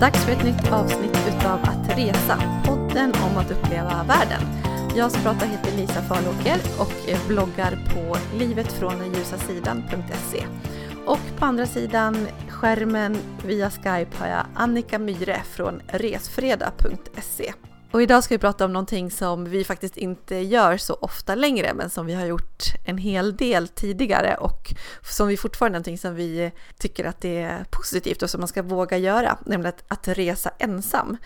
Dags för ett nytt avsnitt utav Att resa, podden om att uppleva världen. Jag som pratar heter Lisa Farlåker och bloggar på livetfråndenljusasidan.se. Och på andra sidan skärmen via Skype har jag Annika Myre från resfredag.se. Och idag ska vi prata om någonting som vi faktiskt inte gör så ofta längre men som vi har gjort en hel del tidigare och som vi fortfarande någonting som vi tycker att det är positivt och som man ska våga göra, nämligen att, att resa ensam.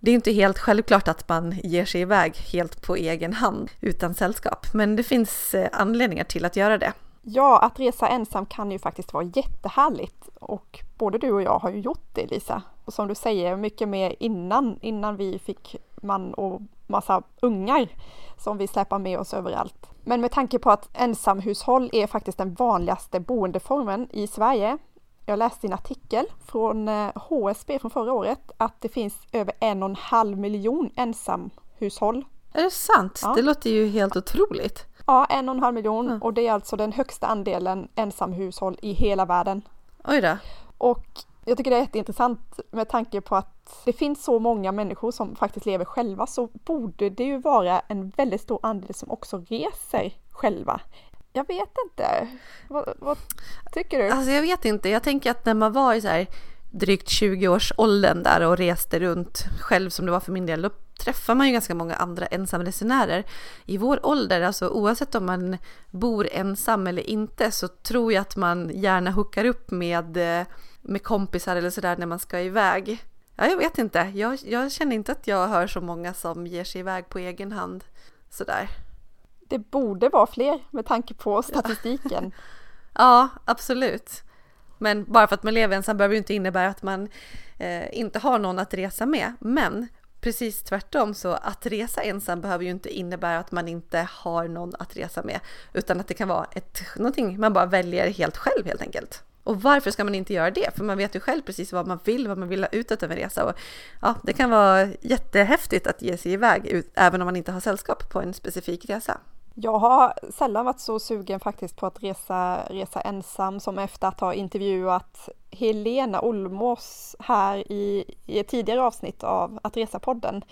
Det är inte helt självklart att man ger sig iväg helt på egen hand utan sällskap, men det finns eh, anledningar till att göra det. Ja, att resa ensam kan ju faktiskt vara jättehärligt och både du och jag har ju gjort det Lisa. Och som du säger, mycket mer innan, innan vi fick man och massa ungar som vi släpar med oss överallt. Men med tanke på att ensamhushåll är faktiskt den vanligaste boendeformen i Sverige. Jag läste i en artikel från HSB från förra året att det finns över en och en halv miljon ensamhushåll. Är det sant? Ja. Det låter ju helt otroligt. Ja, en och en halv miljon mm. och det är alltså den högsta andelen ensamhushåll i hela världen. Oj då. Och jag tycker det är jätteintressant med tanke på att det finns så många människor som faktiskt lever själva så borde det ju vara en väldigt stor andel som också reser själva. Jag vet inte. Vad, vad tycker du? Alltså jag vet inte. Jag tänker att när man var i så här drygt 20-årsåldern där och reste runt själv som det var för min del, då träffar man ju ganska många andra ensamresenärer. I vår ålder, alltså oavsett om man bor ensam eller inte, så tror jag att man gärna hookar upp med eh, med kompisar eller sådär när man ska iväg. Ja, jag vet inte. Jag, jag känner inte att jag hör så många som ger sig iväg på egen hand sådär. Det borde vara fler med tanke på statistiken. ja, absolut. Men bara för att man lever ensam behöver ju inte innebära att man eh, inte har någon att resa med. Men precis tvärtom så att resa ensam behöver ju inte innebära att man inte har någon att resa med, utan att det kan vara ett, någonting man bara väljer helt själv helt enkelt. Och varför ska man inte göra det? För man vet ju själv precis vad man vill, vad man vill ha ut av en resa. Och ja, det kan vara jättehäftigt att ge sig iväg, ut, även om man inte har sällskap på en specifik resa. Jag har sällan varit så sugen faktiskt på att resa, resa ensam som efter att ha intervjuat Helena Olmås här i, i ett tidigare avsnitt av Att resa-podden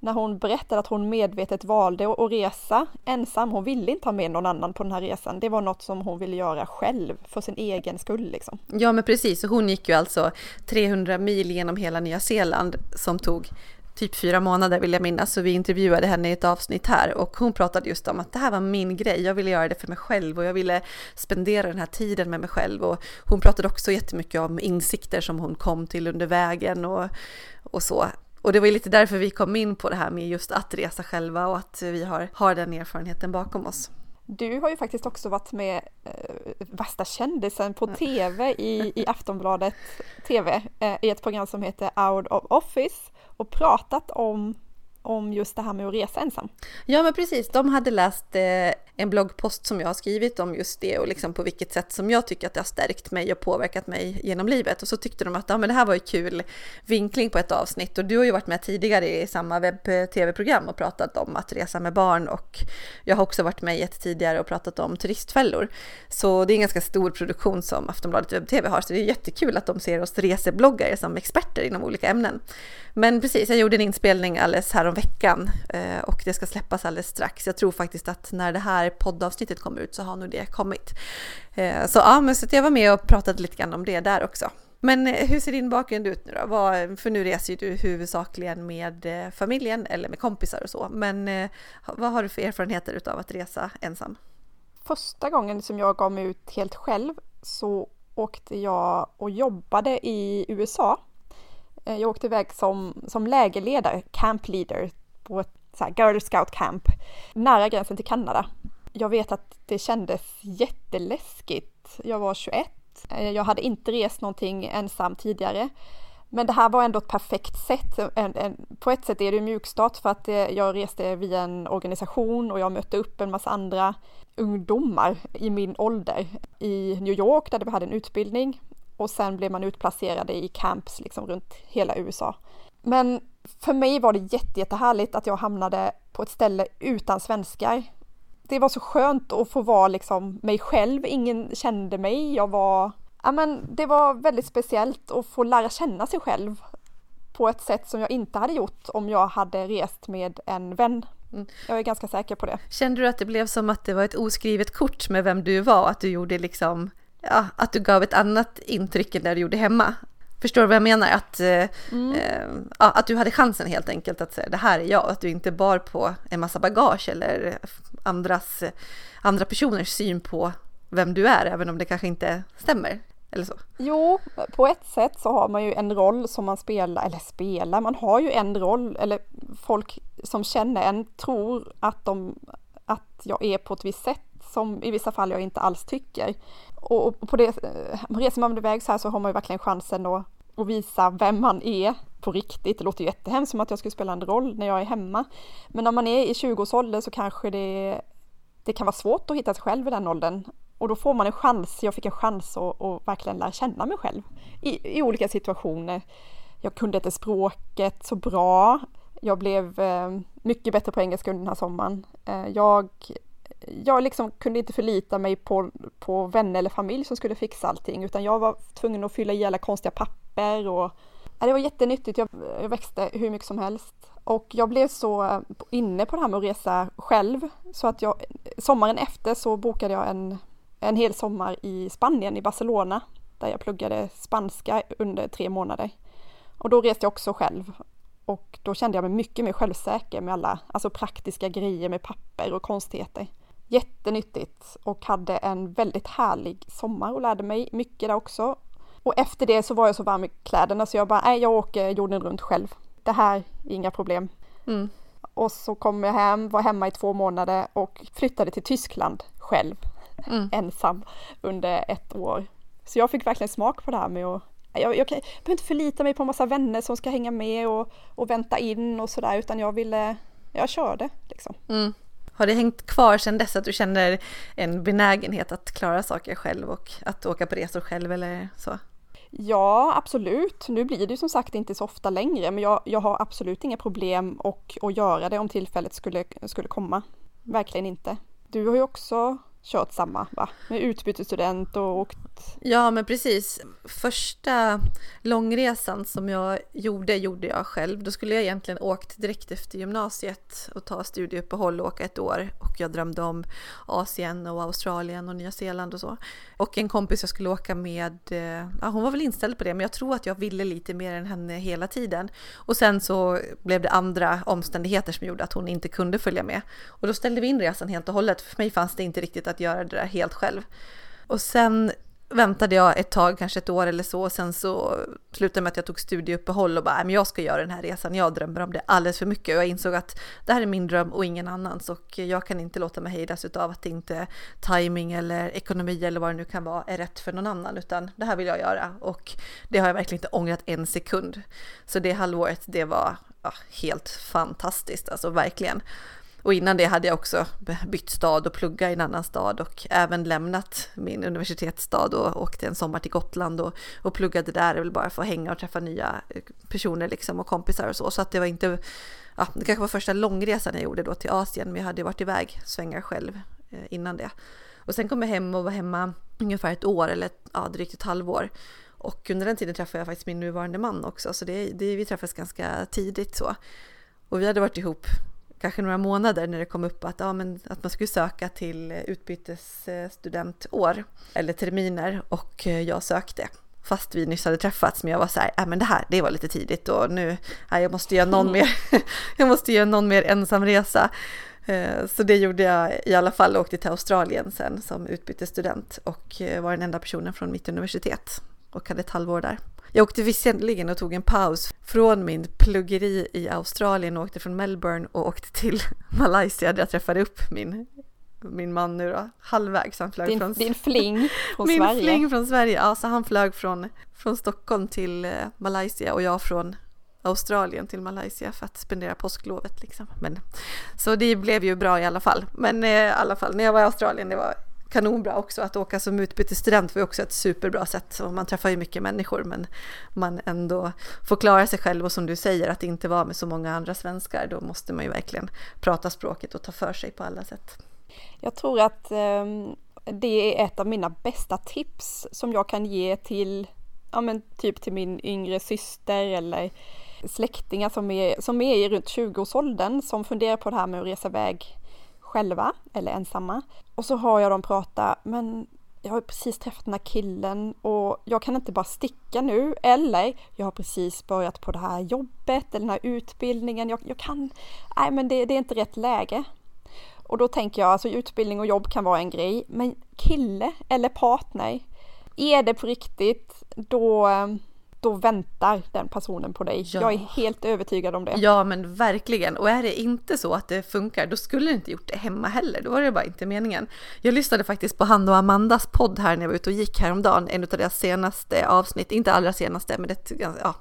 när hon berättade att hon medvetet valde att resa ensam. Hon ville inte ha med någon annan på den här resan. Det var något som hon ville göra själv för sin egen skull. Liksom. Ja, men precis. hon gick ju alltså 300 mil genom hela Nya Zeeland som tog typ fyra månader vill jag minnas, så vi intervjuade henne i ett avsnitt här och hon pratade just om att det här var min grej, jag ville göra det för mig själv och jag ville spendera den här tiden med mig själv och hon pratade också jättemycket om insikter som hon kom till under vägen och, och så. Och det var ju lite därför vi kom in på det här med just att resa själva och att vi har, har den erfarenheten bakom oss. Du har ju faktiskt också varit med eh, värsta kändisen på tv i, i Aftonbladet TV eh, i ett program som heter Out of Office och pratat om om just det här med att resa ensam. Ja men precis, de hade läst eh, en bloggpost som jag har skrivit om just det och liksom på vilket sätt som jag tycker att det har stärkt mig och påverkat mig genom livet. Och så tyckte de att ja, men det här var ju kul vinkling på ett avsnitt och du har ju varit med tidigare i samma webb-tv-program och pratat om att resa med barn och jag har också varit med i ett tidigare och pratat om turistfällor. Så det är en ganska stor produktion som Aftonbladet webb-tv har så det är jättekul att de ser oss resebloggare som experter inom olika ämnen. Men precis, jag gjorde en inspelning alldeles här om veckan eh, och det ska släppas alldeles strax. Jag tror faktiskt att när det här poddavsnittet kommer ut så har nog det kommit. Eh, så ja, men så jag var med och pratade lite grann om det där också. Men eh, hur ser din bakgrund ut nu då? för nu reser ju du huvudsakligen med eh, familjen eller med kompisar och så. Men vad har du för erfarenheter av att resa ensam? Första gången som jag gav mig ut helt själv så åkte jag och jobbade i USA jag åkte iväg som, som lägerledare, camp leader, på ett så här Girl Scout camp nära gränsen till Kanada. Jag vet att det kändes jätteläskigt. Jag var 21. Eh, jag hade inte rest någonting ensam tidigare. Men det här var ändå ett perfekt sätt. En, en, på ett sätt är det mjukstart för att eh, jag reste via en organisation och jag mötte upp en massa andra ungdomar i min ålder i New York där vi hade en utbildning och sen blev man utplacerade i camps liksom runt hela USA. Men för mig var det jättejättehärligt att jag hamnade på ett ställe utan svenskar. Det var så skönt att få vara liksom mig själv, ingen kände mig, jag var... Ja men det var väldigt speciellt att få lära känna sig själv på ett sätt som jag inte hade gjort om jag hade rest med en vän. Mm. Jag är ganska säker på det. Kände du att det blev som att det var ett oskrivet kort med vem du var? Att du gjorde liksom, ja, att du gav ett annat intryck än det du gjorde hemma? Förstår du vad jag menar? Att, eh, mm. eh, att du hade chansen helt enkelt att säga det här är jag, att du inte bar på en massa bagage eller andras, andra personers syn på vem du är, även om det kanske inte stämmer. Eller så. Jo, på ett sätt så har man ju en roll som man spelar, eller spelar, man har ju en roll, eller folk som känner en tror att, de, att jag är på ett visst sätt som i vissa fall jag inte alls tycker. Och, på det, eh, reser man iväg så här så har man ju verkligen chansen att, att visa vem man är på riktigt. Det låter ju jättehemskt som att jag skulle spela en roll när jag är hemma. Men när man är i 20-årsåldern så kanske det, det kan vara svårt att hitta sig själv i den åldern. Och då får man en chans, jag fick en chans att, att verkligen lära känna mig själv i, i olika situationer. Jag kunde inte språket så bra. Jag blev eh, mycket bättre på engelska under den här sommaren. Eh, jag jag liksom kunde inte förlita mig på, på vänner eller familj som skulle fixa allting utan jag var tvungen att fylla i alla konstiga papper och ja, det var jättenyttigt. Jag, jag växte hur mycket som helst och jag blev så eh, inne på det här med att resa själv så att jag sommaren efter så bokade jag en, en hel sommar i Spanien, i Barcelona, där jag pluggade spanska under tre månader. Och då reste jag också själv och då kände jag mig mycket mer självsäker med alla alltså praktiska grejer med papper och konstigheter jättenyttigt och hade en väldigt härlig sommar och lärde mig mycket där också. Och efter det så var jag så varm i kläderna så jag bara, nej jag åker jorden runt själv. Det här är inga problem. Mm. Och så kom jag hem, var hemma i två månader och flyttade till Tyskland själv, mm. ensam, under ett år. Så jag fick verkligen smak på det här med att jag, jag, jag behöver inte förlita mig på en massa vänner som ska hänga med och, och vänta in och sådär utan jag ville, jag körde liksom. Mm. Har det hängt kvar sedan dess att du känner en benägenhet att klara saker själv och att åka på resor själv eller så? Ja, absolut. Nu blir det ju som sagt inte så ofta längre, men jag, jag har absolut inga problem och, att göra det om tillfället skulle, skulle komma. Verkligen inte. Du har ju också kört samma va? Med utbytesstudent och åkt. Ja men precis. Första långresan som jag gjorde, gjorde jag själv. Då skulle jag egentligen åkt direkt efter gymnasiet och ta studieuppehåll och åka ett år. Och jag drömde om Asien och Australien och Nya Zeeland och så. Och en kompis jag skulle åka med, eh, ja, hon var väl inställd på det men jag tror att jag ville lite mer än henne hela tiden. Och sen så blev det andra omständigheter som gjorde att hon inte kunde följa med. Och då ställde vi in resan helt och hållet. För mig fanns det inte riktigt att göra det där helt själv. Och sen väntade jag ett tag, kanske ett år eller så, och sen så slutade med att jag tog studieuppehåll och bara, men jag ska göra den här resan, jag drömmer om det alldeles för mycket och jag insåg att det här är min dröm och ingen annans och jag kan inte låta mig hejdas av att det inte timing eller ekonomi eller vad det nu kan vara är rätt för någon annan, utan det här vill jag göra och det har jag verkligen inte ångrat en sekund. Så det halvåret, det var ja, helt fantastiskt, alltså verkligen. Och innan det hade jag också bytt stad och pluggat i en annan stad och även lämnat min universitetsstad och åkte en sommar till Gotland och, och pluggade där, väl bara för att hänga och träffa nya eh, personer liksom och kompisar och så. Så att det var inte, ja, det kanske var första långresan jag gjorde då till Asien, men jag hade varit iväg svängar själv eh, innan det. Och sen kom jag hem och var hemma ungefär ett år eller ja, drygt ett halvår. Och under den tiden träffade jag faktiskt min nuvarande man också, så det, det, vi träffades ganska tidigt så. Och vi hade varit ihop kanske några månader när det kom upp att, ja, men, att man skulle söka till utbytesstudentår eller terminer och eh, jag sökte fast vi nyss hade träffats men jag var så här, äh, men det här, det var lite tidigt och nu, äh, jag måste göra någon mer, jag måste göra någon mer ensamresa. Eh, så det gjorde jag i alla fall, åkte till Australien sen som utbytesstudent och eh, var den enda personen från mitt universitet och hade ett halvår där. Jag åkte visserligen och tog en paus från min pluggeri i Australien och åkte från Melbourne och åkte till Malaysia där jag träffade upp min, min man nu då, halvvägs. Han flög din, från, din fling från min Sverige. Min fling från Sverige, ja så han flög från, från Stockholm till eh, Malaysia och jag från Australien till Malaysia för att spendera påsklovet liksom. Men, så det blev ju bra i alla fall. Men eh, i alla fall när jag var i Australien, det var kanonbra också. Att åka som utbytesstudent var också ett superbra sätt. Och man träffar ju mycket människor men man ändå får klara sig själv och som du säger att inte vara med så många andra svenskar. Då måste man ju verkligen prata språket och ta för sig på alla sätt. Jag tror att eh, det är ett av mina bästa tips som jag kan ge till, ja men typ till min yngre syster eller släktingar som är, som är i runt 20-årsåldern som funderar på det här med att resa iväg själva eller ensamma. Och så hör jag dem prata, men jag har precis träffat den här killen och jag kan inte bara sticka nu eller jag har precis börjat på det här jobbet eller den här utbildningen. Jag, jag kan, nej men det, det är inte rätt läge. Och då tänker jag, alltså utbildning och jobb kan vara en grej, men kille eller partner, är det på riktigt, då eh, då väntar den personen på dig. Ja. Jag är helt övertygad om det. Ja men verkligen. Och är det inte så att det funkar då skulle det inte gjort det hemma heller. Då var det bara inte meningen. Jag lyssnade faktiskt på han och Amandas podd här när jag var ute och gick häromdagen. En av deras senaste avsnitt, inte allra senaste men det, ja.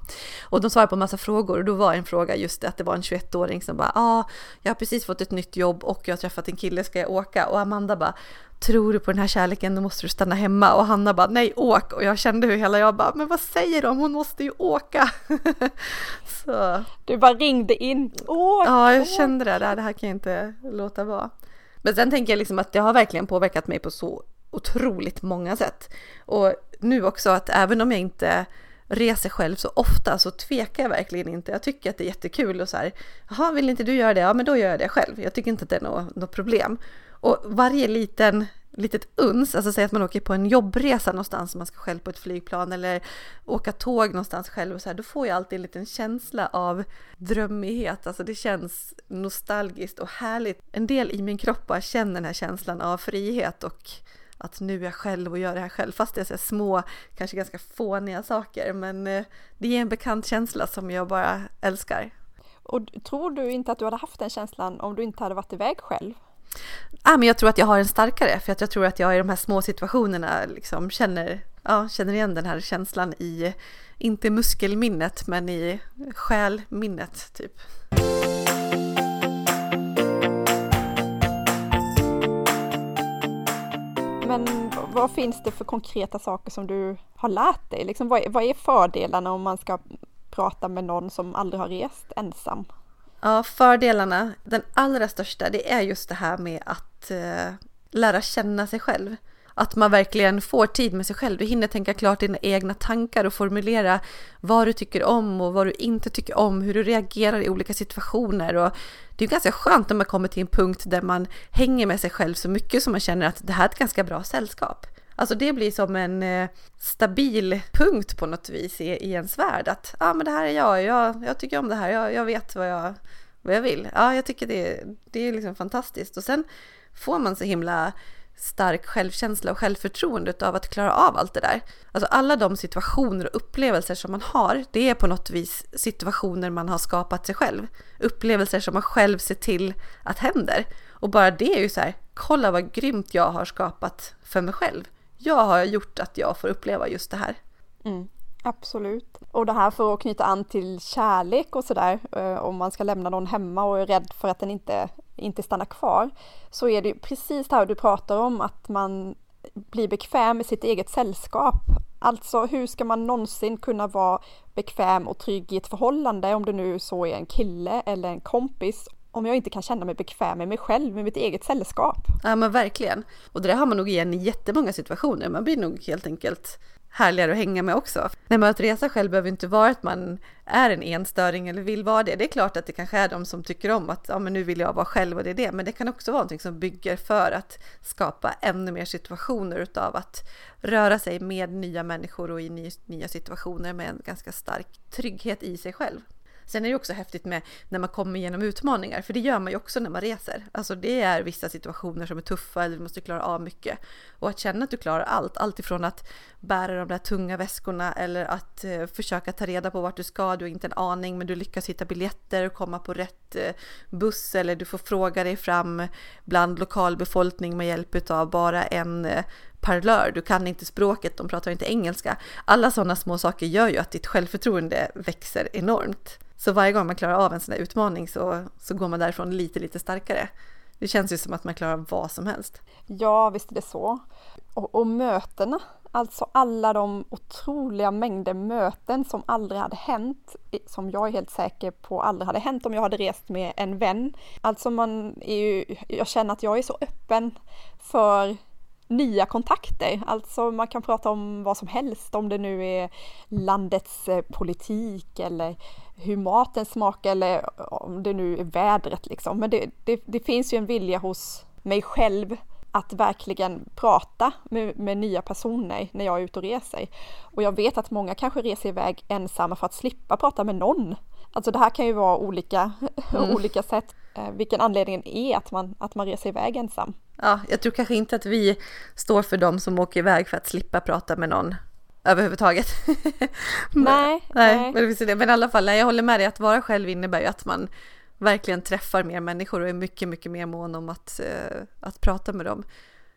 Och de svarade på en massa frågor och då var en fråga just det att det var en 21-åring som bara ja, ah, jag har precis fått ett nytt jobb och jag har träffat en kille, ska jag åka? Och Amanda bara tror du på den här kärleken då måste du stanna hemma och Hanna bara nej åk och jag kände hur hela jag bara men vad säger de hon måste ju åka. så. Du bara ringde in, åk! Ja jag åk. kände det, det här kan jag inte låta vara. Men sen tänker jag liksom att det har verkligen påverkat mig på så otroligt många sätt. Och nu också att även om jag inte reser själv så ofta så tvekar jag verkligen inte. Jag tycker att det är jättekul och så här, jaha vill inte du göra det? Ja men då gör jag det själv. Jag tycker inte att det är något, något problem. Och varje liten litet uns, alltså säg att man åker på en jobbresa någonstans, man ska själv på ett flygplan eller åka tåg någonstans själv och så här, då får jag alltid en liten känsla av drömmighet, alltså det känns nostalgiskt och härligt. En del i min kropp bara känner den här känslan av frihet och att nu är jag själv och gör det här själv, fast det är så små, kanske ganska fåniga saker, men eh, det är en bekant känsla som jag bara älskar. Och tror du inte att du hade haft den känslan om du inte hade varit iväg själv? Ah, men jag tror att jag har en starkare, för att jag tror att jag i de här små situationerna liksom känner, ja, känner igen den här känslan i, inte muskelminnet, men i själminnet typ. Men vad finns det för konkreta saker som du har lärt dig? Liksom, vad, är, vad är fördelarna om man ska prata med någon som aldrig har rest ensam? Ja, fördelarna, den allra största, det är just det här med att eh, lära känna sig själv. Att man verkligen får tid med sig själv. Du hinner tänka klart dina egna tankar och formulera vad du tycker om och vad du inte tycker om, hur du reagerar i olika situationer. Och det är ganska skönt när man kommer till en punkt där man hänger med sig själv så mycket som man känner att det här är ett ganska bra sällskap. Alltså det blir som en eh, stabil punkt på något vis i, i ens värld. Att ja, ah, men det här är jag, jag, jag tycker om det här, jag, jag vet vad jag, vad jag vill. Ja, jag tycker det, det är liksom fantastiskt. Och sen får man så himla stark självkänsla och självförtroende av att klara av allt det där. Alltså alla de situationer och upplevelser som man har, det är på något vis situationer man har skapat sig själv. Upplevelser som man själv ser till att händer. Och bara det är ju så här, kolla vad grymt jag har skapat för mig själv jag har gjort att jag får uppleva just det här. Mm, absolut. Och det här för att knyta an till kärlek och sådär, eh, om man ska lämna någon hemma och är rädd för att den inte, inte stannar kvar, så är det precis det här du pratar om, att man blir bekväm med sitt eget sällskap. Alltså hur ska man någonsin kunna vara bekväm och trygg i ett förhållande om det nu så är en kille eller en kompis om jag inte kan känna mig bekväm med mig själv, med mitt eget sällskap. Ja men verkligen. Och det där har man nog igen i jättemånga situationer. Man blir nog helt enkelt härligare att hänga med också. Nej men att resa själv behöver inte vara att man är en enstöring eller vill vara det. Det är klart att det kanske är de som tycker om att ja men nu vill jag vara själv och det är det. Men det kan också vara någonting som bygger för att skapa ännu mer situationer utav att röra sig med nya människor och i nya situationer med en ganska stark trygghet i sig själv. Sen är det också häftigt med när man kommer igenom utmaningar, för det gör man ju också när man reser. Alltså det är vissa situationer som är tuffa eller du måste klara av mycket. Och att känna att du klarar allt, allt ifrån att bära de där tunga väskorna eller att eh, försöka ta reda på vart du ska, du har inte en aning men du lyckas hitta biljetter och komma på rätt eh, buss eller du får fråga dig fram bland lokalbefolkning med hjälp av bara en eh, parlör, du kan inte språket, de pratar inte engelska. Alla sådana små saker gör ju att ditt självförtroende växer enormt. Så varje gång man klarar av en sån här utmaning så, så går man därifrån lite, lite starkare. Det känns ju som att man klarar vad som helst. Ja, visst är det så. Och, och mötena, alltså alla de otroliga mängder möten som aldrig hade hänt, som jag är helt säker på aldrig hade hänt om jag hade rest med en vän. Alltså man är ju, jag känner att jag är så öppen för nya kontakter. Alltså man kan prata om vad som helst, om det nu är landets eh, politik eller hur maten smakar eller om det nu är vädret liksom. Men det, det, det finns ju en vilja hos mig själv att verkligen prata med, med, nya personer när jag är ute och reser. Och jag vet att många kanske reser iväg ensamma för att slippa prata med någon. Alltså det här kan ju vara olika, mm. olika sätt, eh, vilken anledningen är att man, att man reser iväg ensam. Ja, jag tror kanske inte att vi står för dem som åker iväg för att slippa prata med någon överhuvudtaget. nej, nej. Men, det. men i alla fall, jag håller med dig att vara själv innebär ju att man verkligen träffar mer människor och är mycket, mycket mer mån om att, uh, att prata med dem.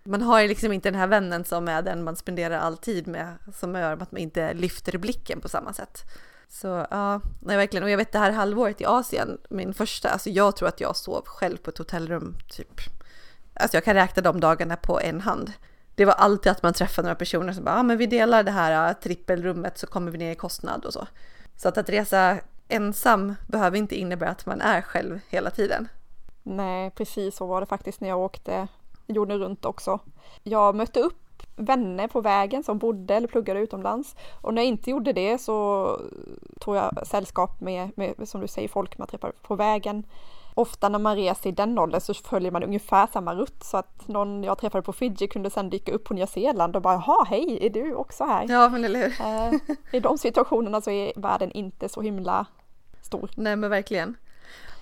Man har ju liksom inte den här vännen som är den man spenderar all tid med, som gör att man inte lyfter blicken på samma sätt. Så ja, nej, verkligen. Och jag vet det här halvåret i Asien, min första, alltså jag tror att jag sov själv på ett hotellrum typ, alltså jag kan räkna de dagarna på en hand. Det var alltid att man träffade några personer som bara, ah, men vi delar det här ah, trippelrummet så kommer vi ner i kostnad och så. Så att, att resa ensam behöver inte innebära att man är själv hela tiden. Nej, precis så var det faktiskt när jag åkte jorden runt också. Jag mötte upp vänner på vägen som bodde eller pluggade utomlands. Och när jag inte gjorde det så tog jag sällskap med, med som du säger, folk man träffar på vägen. Ofta när man reser i den åldern så följer man ungefär samma rutt så att någon jag träffade på Fiji kunde sedan dyka upp på Nya Zeeland och bara jaha hej, är du också här? Ja men eller hur. Eh, I de situationerna så är världen inte så himla stor. Nej men verkligen.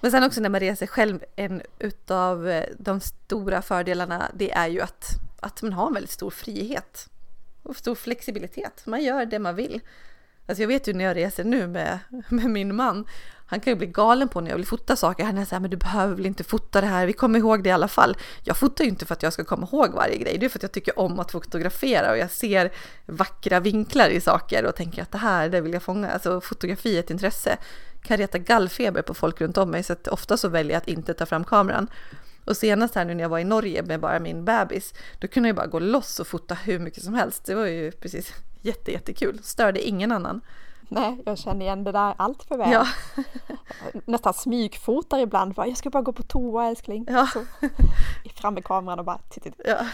Men sen också när man reser själv, en utav eh, de stora fördelarna det är ju att, att man har en väldigt stor frihet och stor flexibilitet. Man gör det man vill. Alltså jag vet ju när jag reser nu med, med min man, han kan ju bli galen på när jag vill fota saker. Han är så här, men du behöver väl inte fota det här, vi kommer ihåg det i alla fall. Jag fotar ju inte för att jag ska komma ihåg varje grej, det är för att jag tycker om att fotografera och jag ser vackra vinklar i saker och tänker att det här, det vill jag fånga. Alltså fotografi är ett intresse. Kan reta gallfeber på folk runt om mig så att ofta så väljer jag att inte ta fram kameran. Och senast här nu när jag var i Norge med bara min bebis, då kunde jag bara gå loss och fota hur mycket som helst. Det var ju precis jätte, jättekul. Störde ingen annan. Nej, jag känner igen det där allt för väl. Ja. Nästan smygfotar ibland. Bara, jag ska bara gå på toa älskling. Ja. Så, fram med kameran och bara titta. Ja.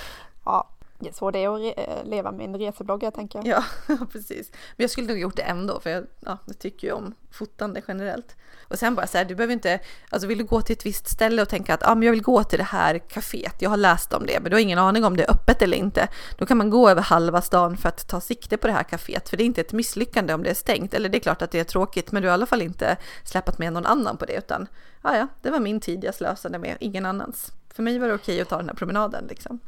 ja. Det är så det är att eh, leva med en reseblogg jag tänker. Ja, precis. Men jag skulle nog gjort det ändå för jag, ja, jag tycker ju om fotande generellt. Och sen bara så här, du behöver inte, alltså vill du gå till ett visst ställe och tänka att ah, men jag vill gå till det här kaféet, jag har läst om det, men du har ingen aning om det är öppet eller inte. Då kan man gå över halva stan för att ta sikte på det här kaféet, för det är inte ett misslyckande om det är stängt. Eller det är klart att det är tråkigt, men du har i alla fall inte släpat med någon annan på det, utan ja, ja, det var min tid jag slösade med, ingen annans. För mig var det okej att ta den här promenaden liksom.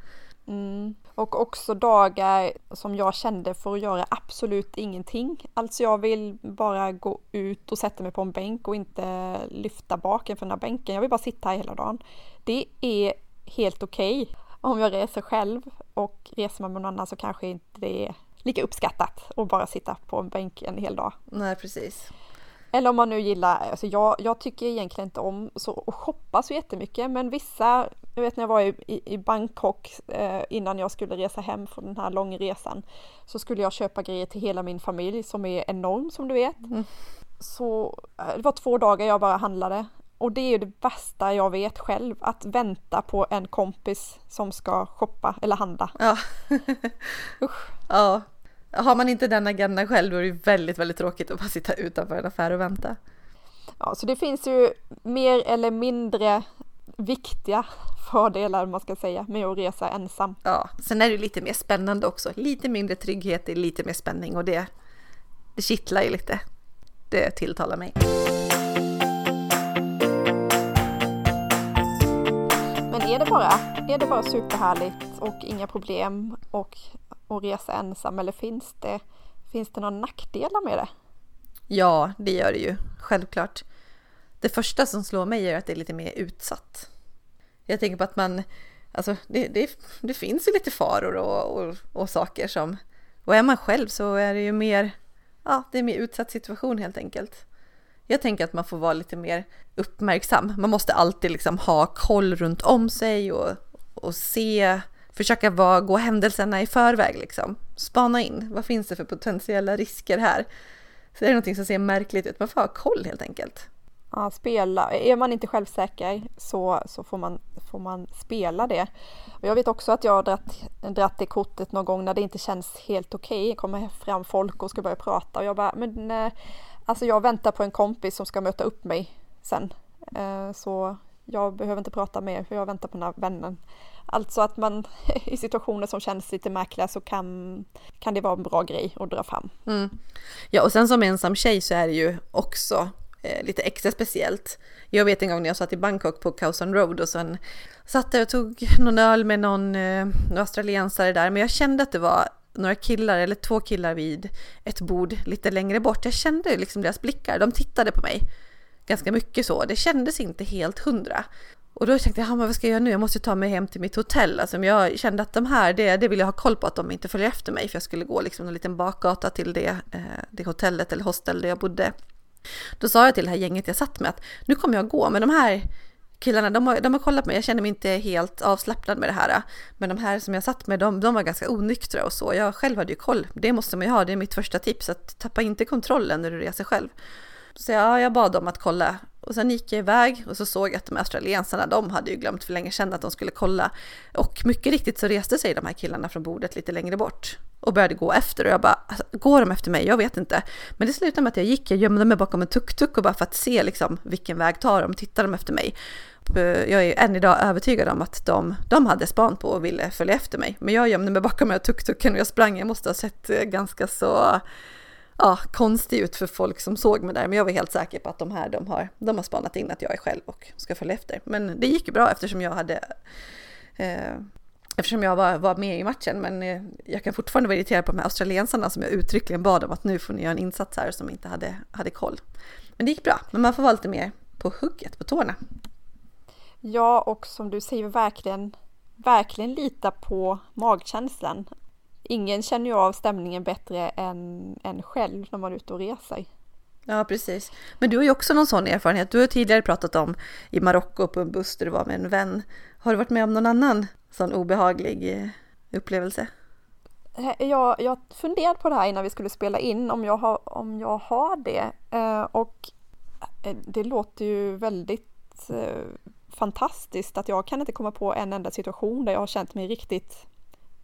Mm. Och också dagar som jag kände för att göra absolut ingenting. Alltså jag vill bara gå ut och sätta mig på en bänk och inte lyfta baken för den här bänken. Jag vill bara sitta här hela dagen. Det är helt okej okay. om jag reser själv och reser man med någon annan så kanske inte det är lika uppskattat att bara sitta på en bänk en hel dag. Nej, precis. Eller om man nu gillar, alltså jag, jag tycker egentligen inte om så, att shoppa så jättemycket men vissa, jag vet när jag var i, i, i Bangkok eh, innan jag skulle resa hem från den här långresan så skulle jag köpa grejer till hela min familj som är enorm som du vet. Mm. Så eh, det var två dagar jag bara handlade och det är det värsta jag vet själv, att vänta på en kompis som ska shoppa eller handla. Ja. Usch. Ja, har man inte den agendan själv då är det väldigt, väldigt tråkigt att bara sitta utanför en affär och vänta. Ja, så det finns ju mer eller mindre viktiga fördelar man ska säga med att resa ensam. Ja, sen är det lite mer spännande också. Lite mindre trygghet, lite mer spänning och det, det kittlar ju lite. Det tilltalar mig. Men är det bara, är det bara superhärligt och inga problem och att resa ensam eller finns det, finns det några nackdelar med det? Ja, det gör det ju, självklart. Det första som slår mig är att det är lite mer utsatt. Jag tänker på att man, alltså det, det, det finns ju lite faror och, och, och, saker som, och är man själv så är det ju mer, ja, det är mer utsatt situation helt enkelt. Jag tänker att man får vara lite mer uppmärksam. Man måste alltid liksom ha koll runt om sig och, och se försöka vara, gå händelserna i förväg liksom. Spana in, vad finns det för potentiella risker här? Så är någonting som ser märkligt ut, man får ha koll helt enkelt. Ja, spela. Är man inte självsäker så, så får, man, får man spela det. Och jag vet också att jag har dratt, dratt det kortet någon gång när det inte känns helt okej. Okay. kommer fram folk och ska börja prata och jag bara, men eh, alltså jag väntar på en kompis som ska möta upp mig sen. Eh, så jag behöver inte prata mer för jag väntar på den här vännen. Alltså att man i situationer som känns lite märkliga så kan, kan det vara en bra grej att dra fram. Mm. Ja och sen som ensam tjej så är det ju också eh, lite extra speciellt. Jag vet en gång när jag satt i Bangkok på Khaosan Road och sen satt jag och tog någon öl med någon eh, australiensare där men jag kände att det var några killar eller två killar vid ett bord lite längre bort. Jag kände liksom deras blickar, de tittade på mig ganska mycket så. Det kändes inte helt hundra. Och då tänkte jag, vad ska jag göra nu? Jag måste ta mig hem till mitt hotell. Alltså, jag kände att de här, det, det vill jag ha koll på att de inte följer efter mig. För jag skulle gå liksom en liten bakgata till det, eh, det hotellet eller hostel där jag bodde. Då sa jag till det här gänget jag satt med att nu kommer jag gå, men de här killarna, de har, de har kollat på mig, jag känner mig inte helt avslappnad med det här. Men de här som jag satt med, de, de var ganska onyktra och så. Jag själv hade ju koll, det måste man ju ha, det är mitt första tips, att tappa inte kontrollen när du reser själv. Så ja, jag bad dem att kolla och sen gick jag iväg och så såg jag att de här australiensarna, de hade ju glömt för länge sedan att de skulle kolla. Och mycket riktigt så reste sig de här killarna från bordet lite längre bort och började gå efter och jag bara, alltså, går de efter mig? Jag vet inte. Men det slutade med att jag gick, jag gömde mig bakom en tuk-tuk och bara för att se liksom vilken väg tar de, tittar de efter mig. Eh, jag är än idag övertygad om att de, de hade span på och ville följa efter mig. Men jag gömde mig bakom den här tuk-tuken och jag sprang, jag måste ha sett eh, ganska så ja, konstig ut för folk som såg mig där. Men jag var helt säker på att de här, de har, de har spanat in att jag är själv och ska följa efter. Men det gick ju bra eftersom jag hade eh, Eftersom jag var, var med i matchen, men eh, jag kan fortfarande vara irriterad på de här australiensarna som jag uttryckligen bad om att nu får ni göra en insats här som inte hade, hade koll. Men det gick bra, men man får vara lite mer på hugget, på tårna. Ja, och som du säger, verkligen, verkligen lita på magkänslan ingen känner ju av stämningen bättre än, än själv när man är ute och reser. Ja, precis. Men du har ju också någon sån erfarenhet. Du har tidigare pratat om i Marocko på en buss där du var med en vän. Har du varit med om någon annan sån obehaglig eh, upplevelse? Eh, jag, jag funderade på det här innan vi skulle spela in, om jag har, om jag har det. Eh, och det låter ju väldigt fantastiskt att jag kan inte komma på en enda situation där jag har känt mig riktigt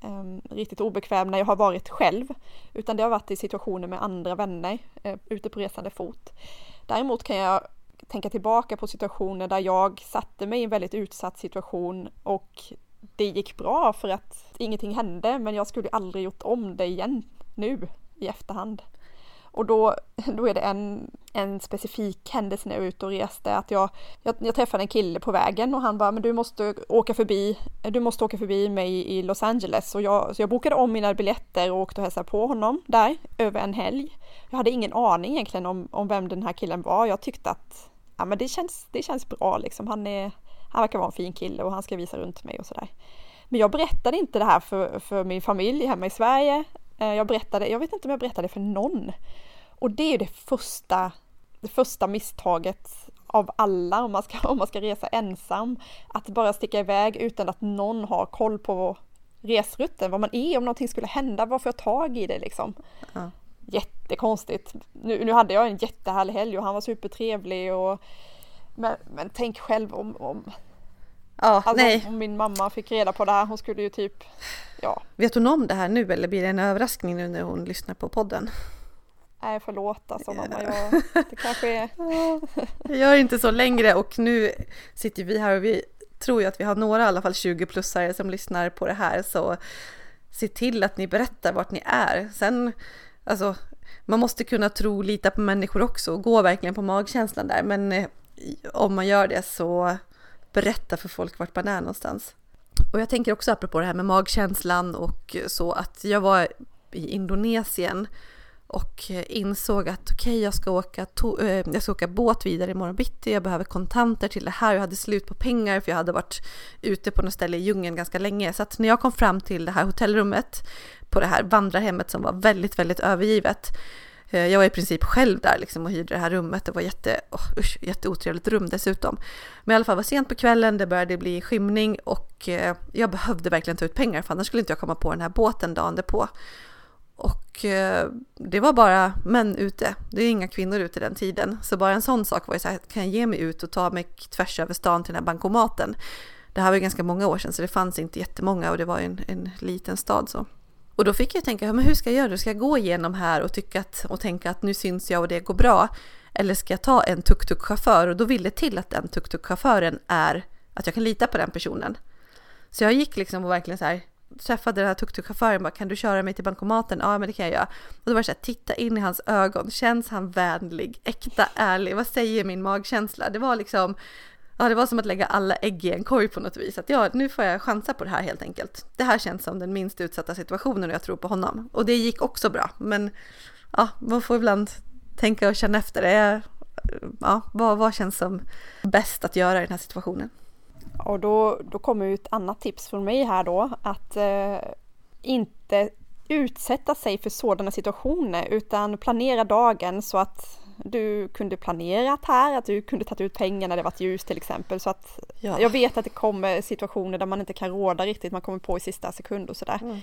Ehm, riktigt obekväm när jag har varit själv, utan det har varit i situationer med andra vänner eh, ute på resande fot. Däremot kan jag tänka tillbaka på situationer där jag satte mig i en väldigt utsatt situation och det gick bra för att ingenting hände, men jag skulle aldrig gjort om det igen nu i efterhand. Och då, då är det en, en specifik händelse när jag var ute och reste, att jag, jag, jag, träffade en kille på vägen och han bara, men du måste åka förbi, du måste åka förbi mig i Los Angeles. Och jag, så jag bokade om mina biljetter och åkte och hälsade på honom där över en helg. Jag hade ingen aning egentligen om, om vem den här killen var. Jag tyckte att ja, men det, känns, det känns bra liksom. Han, är, han verkar vara en fin kille och han ska visa runt mig och sådär. Men jag berättade inte det här för, för min familj hemma i Sverige. Eh, jag berättade, jag vet inte om jag berättade för någon. Och det är det första, det första misstaget av alla om man, ska, om man ska resa ensam. Att bara sticka iväg utan att någon har koll på resrutten, var man är, om någonting skulle hända, vad får jag tag i det liksom? Ja. Jättekonstigt. Nu, nu hade jag en jättehärlig helg och han var supertrevlig och men, men tänk själv om, om Ja, alltså, nej. Om min mamma fick reda på det här, hon skulle ju typ, ja. Vet hon om det här nu eller blir det en överraskning nu när hon lyssnar på podden? Nej förlåt alltså mamma, jag, det kanske är... jag gör inte så längre och nu sitter vi här och vi tror ju att vi har några i alla fall 20-plussare som lyssnar på det här så se till att ni berättar vart ni är. Sen, alltså man måste kunna tro, lita på människor också och gå verkligen på magkänslan där men eh, om man gör det så berätta för folk vart man är någonstans. Och jag tänker också apropå det här med magkänslan och så att jag var i Indonesien och insåg att okej, okay, jag, ska åka eh, jag ska åka båt vidare imorgon bitti, jag behöver kontanter till det här, jag hade slut på pengar för jag hade varit ute på något ställe i djungeln ganska länge. Så att när jag kom fram till det här hotellrummet på det här vandrarhemmet som var väldigt, väldigt övergivet, Eh, jag var i princip själv där liksom och hyrde det här rummet. Det var jätte, oh, usch, jätteotrevligt rum dessutom. Men i alla fall var sent på kvällen, det började bli skymning och eh, jag behövde verkligen ta ut pengar för annars skulle inte jag komma på den här båten dagen därpå. Och eh, det var bara män ute, det är inga kvinnor ute den tiden. Så bara en sån sak var ju så här, kan jag ge mig ut och ta mig tvärs över stan till den här bankomaten? Det här var ju ganska många år sedan så det fanns inte jättemånga och det var en, en liten stad så. Och då fick jag tänka, men hur ska jag göra? Ska jag gå igenom här och, tycka att, och tänka att nu syns jag och det går bra? Eller ska jag ta en tuk-tuk-chaufför? Och då vill det till att den tuk-tuk-chauffören är, att jag kan lita på den personen. Så jag gick liksom och verkligen så här, träffade den här tuk-tuk-chauffören bara, kan du köra mig till bankomaten? Ja, men det kan jag göra. Och då var det så här, titta in i hans ögon, känns han vänlig, äkta, ärlig? Vad säger min magkänsla? Det var liksom, ja, det var som att lägga alla ägg i en korg på något vis. Att ja, nu får jag chansa på det här helt enkelt. Det här känns som den minst utsatta situationen och jag tror på honom. Och det gick också bra, men ja, man får ibland tänka och känna efter. Det. Ja, vad, vad känns som bäst att göra i den här situationen? Och då, då kommer ett annat tips från mig här då, att eh, inte utsätta sig för sådana situationer utan planera dagen så att du kunde planerat här, att du kunde tagit ut pengar när det varit ljus till exempel. Så att ja. jag vet att det kommer situationer där man inte kan råda riktigt, man kommer på i sista sekund och sådär. Mm.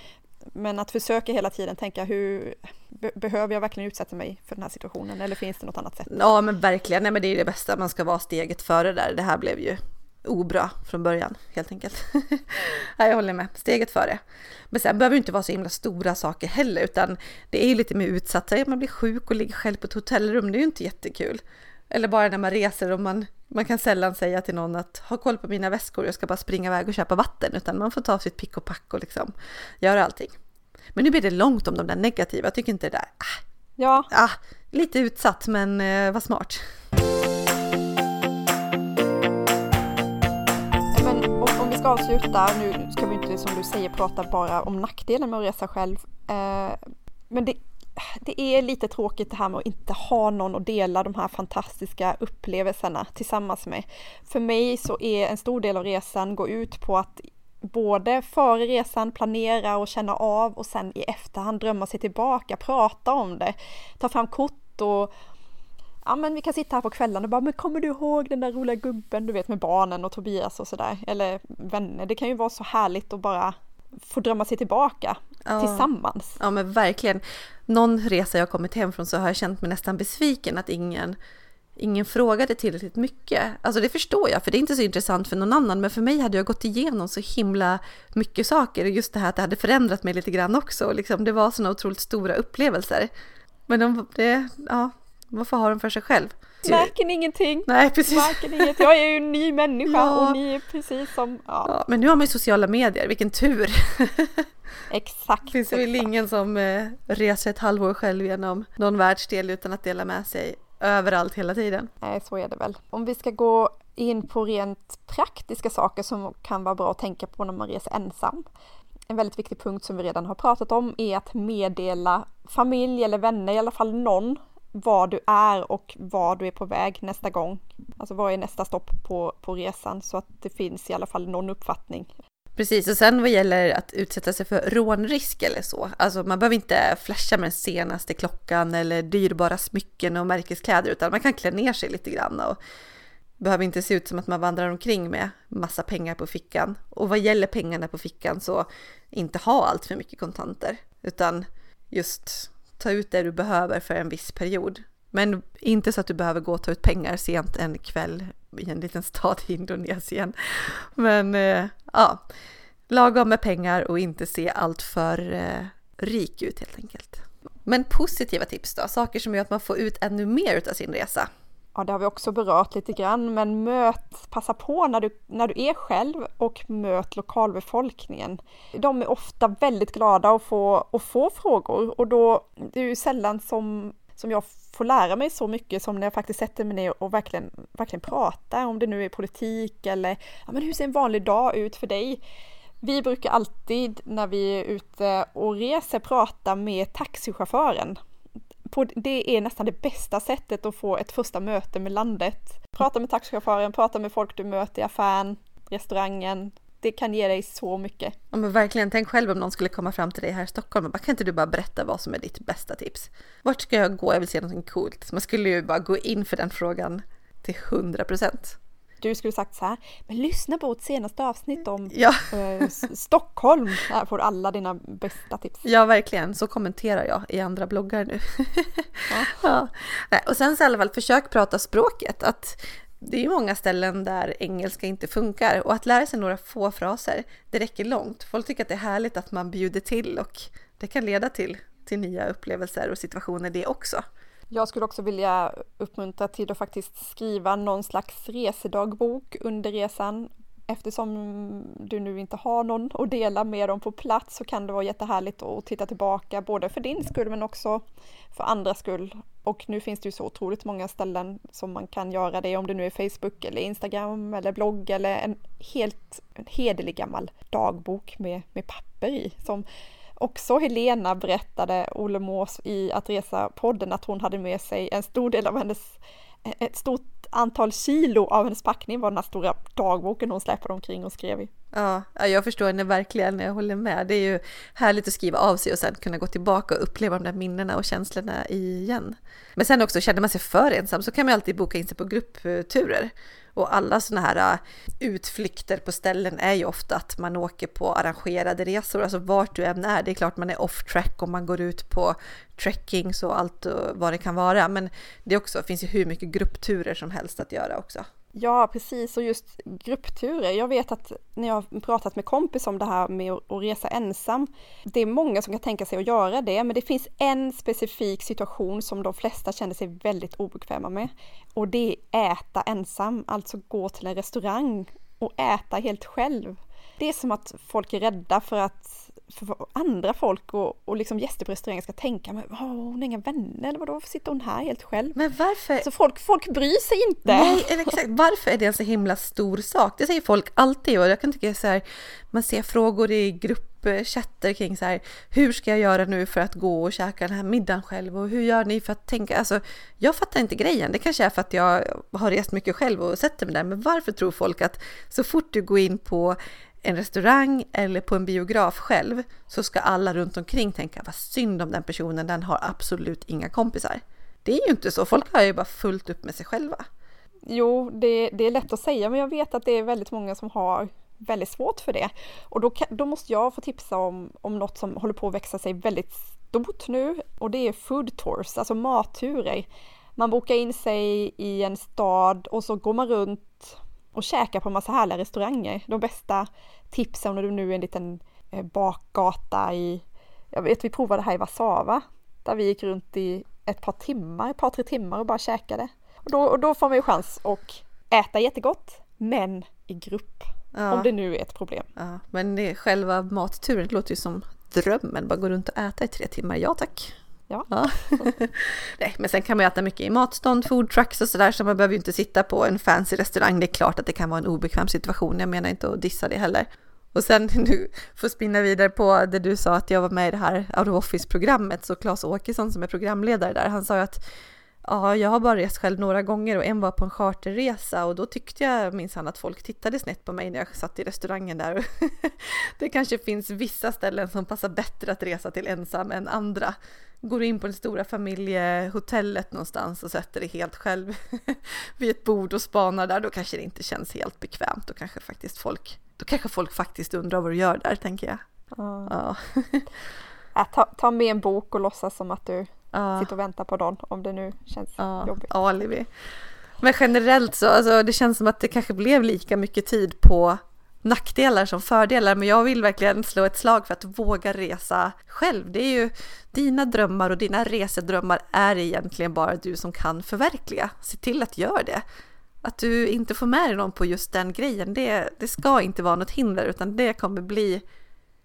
Men att försöka hela tiden tänka hur be behöver jag verkligen utsätta mig för den här situationen eller finns det något annat sätt? Ja men verkligen, nej men det är det bästa, man ska vara steget före där. Det här blev ju obra från början helt enkelt. ja, jag håller med, steget före. Men sen behöver det inte vara så himla stora saker heller, utan det är ju lite mer utsatt. Man blir sjuk och ligger själv på ett hotellrum, det är ju inte jättekul. Eller bara när man reser och man, man kan sällan säga till någon att ha koll på mina väskor, jag ska bara springa iväg och köpa vatten, utan man får ta sitt pick och pack och liksom göra allting. Men nu blir det långt om de där negativa, jag tycker inte det där, ah, ja. ah, lite utsatt men eh, vad smart. Ska avsluta, nu ska vi inte som du säger prata bara om nackdelen med att resa själv. Eh, men det, det är lite tråkigt det här med att inte ha någon att dela de här fantastiska upplevelserna tillsammans med. För mig så är en stor del av resan gå ut på att både före resan planera och känna av och sen i efterhand drömma sig tillbaka, prata om det, ta fram kort och ja men vi kan sitta här på kvällen och bara, men kommer du ihåg den där roliga gubben, du vet med barnen och Tobias och sådär, eller vänner. Det kan ju vara så härligt att bara få drömma sig tillbaka ja. tillsammans. Ja men verkligen. Någon resa jag kommit hem från så har jag känt mig nästan besviken att ingen ingen frågade tillräckligt mycket. Alltså det förstår jag, för det är inte så intressant för någon annan, men för mig hade jag gått igenom så himla mycket saker. Just det här att det hade förändrat mig lite grann också. Liksom, det var sådana otroligt stora upplevelser. Men de, det, ja, varför har de för sig själv? Märker ni ingenting? Nej, precis. Märker inget? Jag är ju en ny människa ja. och ni är precis som... Ja. ja. men nu har man ju sociala medier, vilken tur! Exakt. Det finns väl ingen som eh, reser ett halvår själv genom någon världsdel utan att dela med sig överallt hela tiden. Nej, så är det väl. Om vi ska gå in på rent praktiska saker som kan vara bra att tänka på när man reser ensam. En väldigt viktig punkt som vi redan har pratat om är att meddela familj eller vänner, i alla fall någon, var du är och var du är på väg nästa gång. Alltså vad är nästa stopp på, på resan så att det finns i alla fall någon uppfattning. Precis, och sen vad gäller att utsätta sig för rånrisk eller så. Alltså man behöver inte flasha med den senaste klockan eller dyrbara smycken och märkeskläder utan man kan klä ner sig lite grann och behöver inte se ut som att man vandrar omkring med massa pengar på fickan. Och vad gäller pengarna på fickan så inte ha allt för mycket kontanter utan just ta ut det du behöver för en viss period. Men inte så att du behöver gå och ta ut pengar sent en kväll i en liten stad i Indonesien. Men eh, ja, lagom med pengar och inte se allt för eh, rik ut helt enkelt. Men positiva tips då, saker som gör att man får ut ännu mer av sin resa. Ja, det har vi också berört lite grann, men möt, passa på när du, när du är själv och möt lokalbefolkningen. De är ofta väldigt glada att få, att få frågor och då, det är ju sällan som, som jag får lära mig så mycket som när jag faktiskt sätter mig ner och verkligen, verkligen pratar, om det nu är politik eller ja, men hur ser en vanlig dag ut för dig? Vi brukar alltid när vi är ute och reser prata med taxichauffören på, det är nästan det bästa sättet att få ett första möte med landet. Prata med taxichauffören, prata med folk du möter i affären, restaurangen. Det kan ge dig så mycket. Ja men verkligen, tänk själv om någon skulle komma fram till dig här i Stockholm och bara, kan inte du bara berätta vad som är ditt bästa tips? Vart ska jag gå? Jag vill se någonting coolt. Man skulle ju bara gå in för den frågan till 100 procent du skulle sagt så här, men lyssna på vårt senaste avsnitt om Ja, eh, Stockholm. Här får alla dina bästa tips. ja verkligen. Så kommenterar jag i andra bloggar nu. Ja. Ja. Nej, och sen så i alla fall försök prata språket. Att det är ju många ställen där engelska inte funkar och att lära sig några få fraser, det räcker långt. Folk tycker att det är härligt att man bjuder till och det kan leda till, till nya upplevelser och situationer det också. Jag skulle också vilja uppmuntra till att faktiskt skriva någon slags resedagbok under resan. Eftersom du nu inte har någon att dela med dem på plats så kan det vara jättehärligt att titta tillbaka både för din skull men också för andras skull. Och nu finns det ju så otroligt många ställen som man kan göra det om det nu är Facebook eller Instagram eller blogg eller en helt en hederlig gammal dagbok med, med papper i som också Helena berättade, Olle Mås i Att resa-podden, att hon hade med sig en stor del av hennes, ett stort antal kilo av hennes packning var den här stora dagboken hon släpade omkring och skrev i. Ja, ja, jag förstår henne verkligen, jag håller med. Det är ju härligt att skriva av sig och sen kunna gå tillbaka och uppleva de där minnena och känslorna igen. Men sen också, känner man sig för ensam så kan man alltid boka in sig på gruppturer. Och alla sådana här äh, utflykter på ställen är ju ofta att man åker på arrangerade resor, alltså vart du än är. Det är klart man är off track om man går ut på trekkings och allt och vad det kan vara. Men det också, finns ju hur mycket gruppturer som helst att göra också. Ja, precis. Och just gruppturer. Jag vet att när jag har pratat med kompis om det här med att resa ensam. Det är många som kan tänka sig att göra det, men det finns en specifik situation som de flesta känner sig väldigt obekväma med. Och det är äta ensam, alltså gå till en restaurang och äta helt själv. Det är som att folk är rädda för att för andra folk och, och liksom gäster på restaurangen ska tänka, men oh, hon har inga vänner eller vadå, varför sitter hon här helt själv? Men varför? Så folk, folk bryr sig inte. Nej, exakt. Varför är det en så himla stor sak? Det säger folk alltid och jag kan tycka så här, man ser frågor i gruppchatter kring så här, hur ska jag göra nu för att gå och käka den här middagen själv och hur gör ni för att tänka? Alltså, jag fattar inte grejen. Det kanske är för att jag har rest mycket själv och sett mig där, men varför tror folk att så fort du går in på en restaurang eller på en biograf själv så ska alla runt omkring tänka vad synd om den personen, den har absolut inga kompisar. Det är ju inte så, folk har ju bara fullt upp med sig själva. Jo, det, det är lätt att säga, men jag vet att det är väldigt många som har väldigt svårt för det. Och då, kan, då måste jag få tipsa om, om något som håller på att växa sig väldigt stort nu och det är food tours, alltså matturer. Man bokar in sig i en stad och så går man runt och käkar på en massa härliga restauranger. De bästa tipsen om det nu är en liten eh, bakgata i, jag vet vi provade här i Warszawa, där vi gick runt i ett par timmar, ett par tre timmar och bara käkade. Och då, och då får man ju chans att äta jättegott, men i grupp. Ja. Om det nu är ett problem. Ja, men det, själva matturen det låter ju som drömmen, bara gå runt och äta i tre timmar, ja tack. Ja. Nej, men sen kan man ju äta mycket i matstånd, food trucks och sådär, så man behöver ju inte sitta på en fancy restaurang. Det är klart att det kan vara en obekväm situation, jag menar inte att dissa det heller. Och sen nu får spinna vidare på det du sa att jag var med i det här out of office-programmet, så Claes Åkesson som är programledare där, han sa ju att Ja, jag har bara rest själv några gånger och en var på en charterresa och då tyckte jag minsann att folk tittade snett på mig när jag satt i restaurangen där. det kanske finns vissa ställen som passar bättre att resa till ensam än andra. Går du in på det stora familjehotellet någonstans och sätter dig helt själv vid ett bord och spanar där, då kanske det inte känns helt bekvämt. Då kanske faktiskt folk, då kanske folk faktiskt undrar vad du gör där, tänker jag. Ja. Ja. Ta, ta med en bok och låtsas som att du Ja. sitter och väntar på dagen om det nu känns Ja, jobbigt. alibi. Men generellt så, alltså det känns som att det kanske blev lika mycket tid på nackdelar som fördelar, men jag vill verkligen slå ett slag för att våga resa själv. Det är ju dina drömmar och dina resedrömmar är egentligen bara du som kan förverkliga. Se till att göra det. Att du inte får med dig någon på just den grejen, det, det ska inte vara något hinder, utan det kommer bli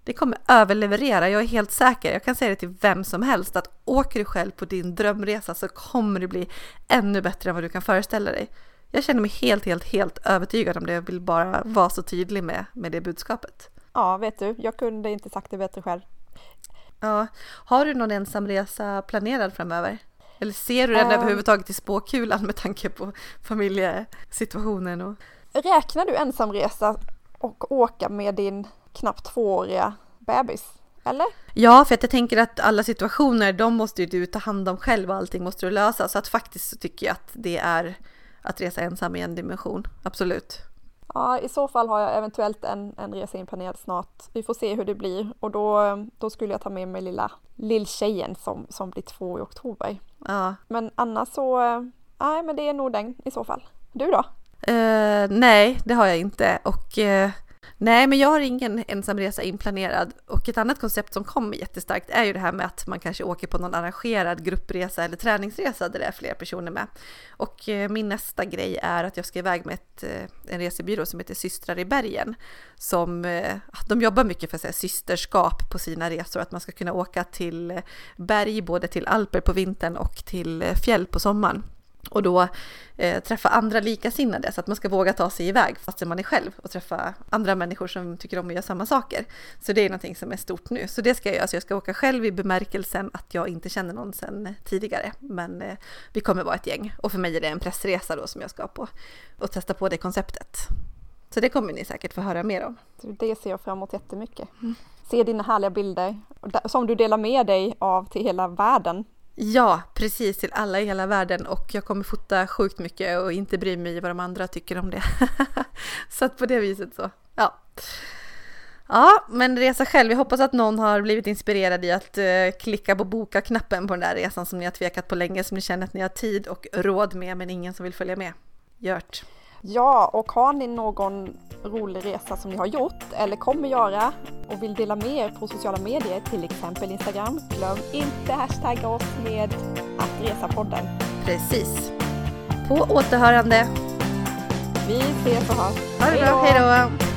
det kommer överleverera, jag är helt säker. Jag kan säga det till vem som helst att åker du själv på din drömresa så kommer det bli ännu bättre än vad du kan föreställa dig. Jag känner mig helt, helt, helt övertygad om det. Jag vill bara vara så tydlig med, med det budskapet. Ja, vet du, jag kunde inte sagt det bättre själv. Ja. Har du någon ensamresa planerad framöver? Eller ser du den Ehm. överhuvudtaget i spåkulan med tanke på familjesituationen? Och... Räknar du ensamresa och åka med din knappt tvååriga bebis? Eller? Ja, för att jag tänker att alla situationer, de måste ju du ta hand om själv och allting måste du lösa. Så att faktiskt så tycker jag att det är att resa ensam i en dimension, absolut. Ja, i så fall har jag eventuellt en, en resa inplanerad snart. Vi får se hur det blir och då, då skulle jag ta med mig lilla lilltjejen som, som blir två i oktober. Ja. Men annars så, nej men det är nog den i så fall. Du då? Uh, nej, det har jag inte och uh, Nej, men jag har ingen ensamresa inplanerad och ett annat koncept som kommer jättestarkt är ju det här med att man kanske åker på någon arrangerad gruppresa eller träningsresa där det är fler personer med. Och eh, min nästa grej är att jag ska iväg med ett, eh, en resebyrå som heter Systrar i bergen. Som, eh, de jobbar mycket för så här, systerskap på sina resor, att man ska kunna åka till berg, både till Alper på vintern och till fjäll på sommaren och då eh, träffa andra likasinnade så att man ska våga ta sig iväg fastän man är själv och träffa andra människor som tycker om att göra samma saker. Så det är någonting som är stort nu. Så det ska jag göra. Så jag ska åka själv i bemärkelsen att jag inte känner någon sedan tidigare. Men eh, vi kommer vara ett gäng och för mig är det en pressresa då som jag ska på och testa på det konceptet. Så det kommer ni säkert få höra mer om. Det ser jag fram emot jättemycket. Mm. Se dina härliga bilder som du delar med dig av till hela världen Ja, precis till alla i hela världen och jag kommer fota sjukt mycket och inte bry mig vad de andra tycker om det. så att på det viset så, ja. Ja, men resa själv. Jag hoppas att någon har blivit inspirerad i att uh, klicka på boka-knappen på den där resan som ni har tvekat på länge, som ni känner att ni har tid och råd med, men ingen som vill följa med. Gör't! Ja, och har ni någon rolig resa som ni har gjort eller kommer göra och vill dela med er på sociala medier, till exempel Instagram, glöm inte hashtagga oss med att resa podden. Precis. På återhörande. Vi ses och hörs. Ha det bra, hej då!